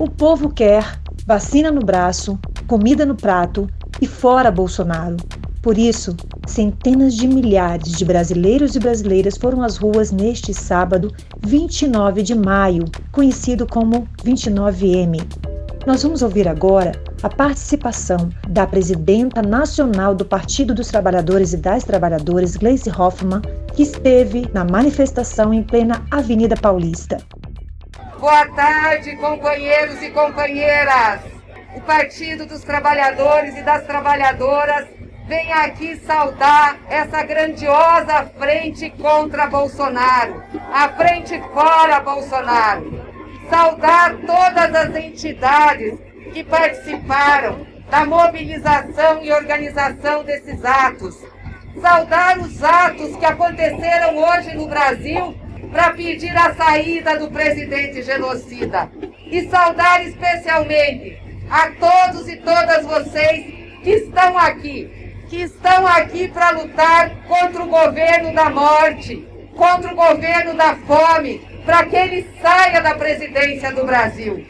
O povo quer vacina no braço, comida no prato e fora Bolsonaro. Por isso, centenas de milhares de brasileiros e brasileiras foram às ruas neste sábado, 29 de maio, conhecido como 29M. Nós vamos ouvir agora a participação da presidenta nacional do Partido dos Trabalhadores e das Trabalhadoras, Gleice Hoffmann, que esteve na manifestação em plena Avenida Paulista. Boa tarde, companheiros e companheiras. O Partido dos Trabalhadores e das Trabalhadoras vem aqui saudar essa grandiosa frente contra Bolsonaro, a frente fora Bolsonaro. Saudar todas as entidades que participaram da mobilização e organização desses atos. Saudar os atos que aconteceram hoje no Brasil para pedir a saída do presidente genocida. E saudar especialmente a todos e todas vocês que estão aqui que estão aqui para lutar contra o governo da morte, contra o governo da fome, para que ele saia da presidência do Brasil.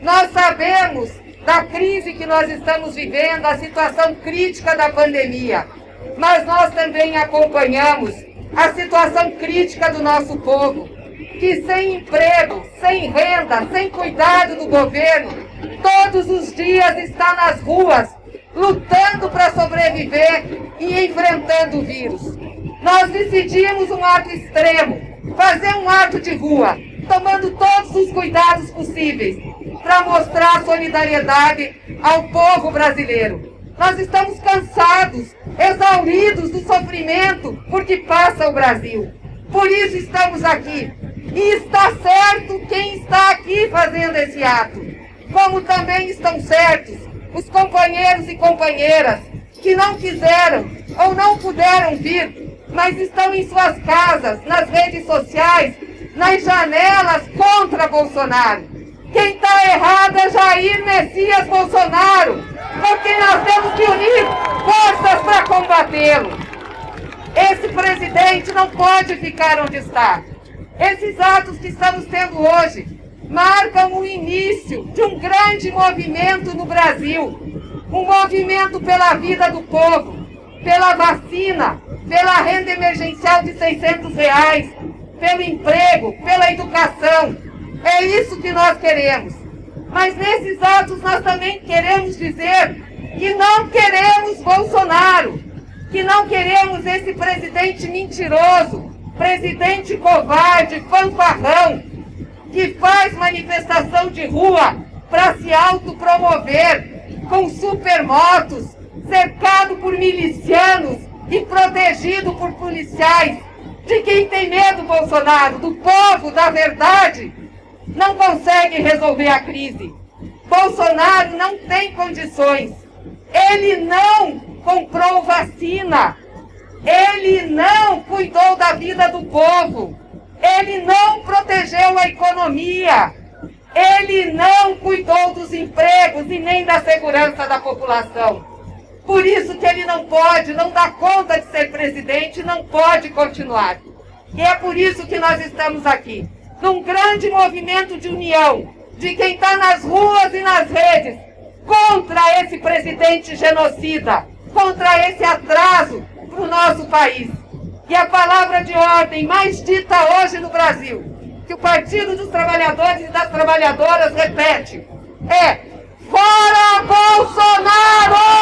Nós sabemos da crise que nós estamos vivendo, a situação crítica da pandemia, mas nós também acompanhamos a situação crítica do nosso povo, que sem emprego, sem renda, sem cuidado do governo, todos os dias está nas ruas lutando para sobreviver e enfrentando o vírus. Nós decidimos um ato extremo, fazer um ato de rua, tomando todos os cuidados possíveis para mostrar solidariedade ao povo brasileiro. Nós estamos cansados, exauridos do sofrimento por que passa o Brasil. Por isso estamos aqui. E está certo quem está aqui fazendo esse ato, como também estão certos os companheiros e companheiras que não quiseram ou não puderam vir, mas estão em suas casas, nas redes sociais, nas janelas contra Bolsonaro. Quem está errado é Jair Messias Bolsonaro, porque nós temos que unir forças para combatê-lo. Esse presidente não pode ficar onde está. Esses atos que estamos tendo hoje marcam o início de um grande movimento no Brasil. Um movimento pela vida do povo, pela vacina, pela renda emergencial de 600 reais, pelo emprego, pela educação. É isso que nós queremos. Mas nesses atos nós também queremos dizer que não queremos Bolsonaro, que não queremos esse presidente mentiroso, presidente covarde, fanfarrão, que faz manifestação de rua para se autopromover com supermotos, cercado por milicianos e protegido por policiais. De quem tem medo, Bolsonaro? Do povo, da verdade? Não consegue resolver a crise. Bolsonaro não tem condições. Ele não comprou vacina. Ele não cuidou da vida do povo. Ele não protegeu a economia. Ele não cuidou dos empregos e nem da segurança da população. Por isso que ele não pode, não dá conta de ser presidente, não pode continuar. E é por isso que nós estamos aqui, num grande movimento de união, de quem está nas ruas e nas redes, contra esse presidente genocida, contra esse atraso para o nosso país. E a palavra de ordem mais dita hoje no Brasil, que o Partido dos Trabalhadores e das Trabalhadoras repete, é Fora Bolsonaro!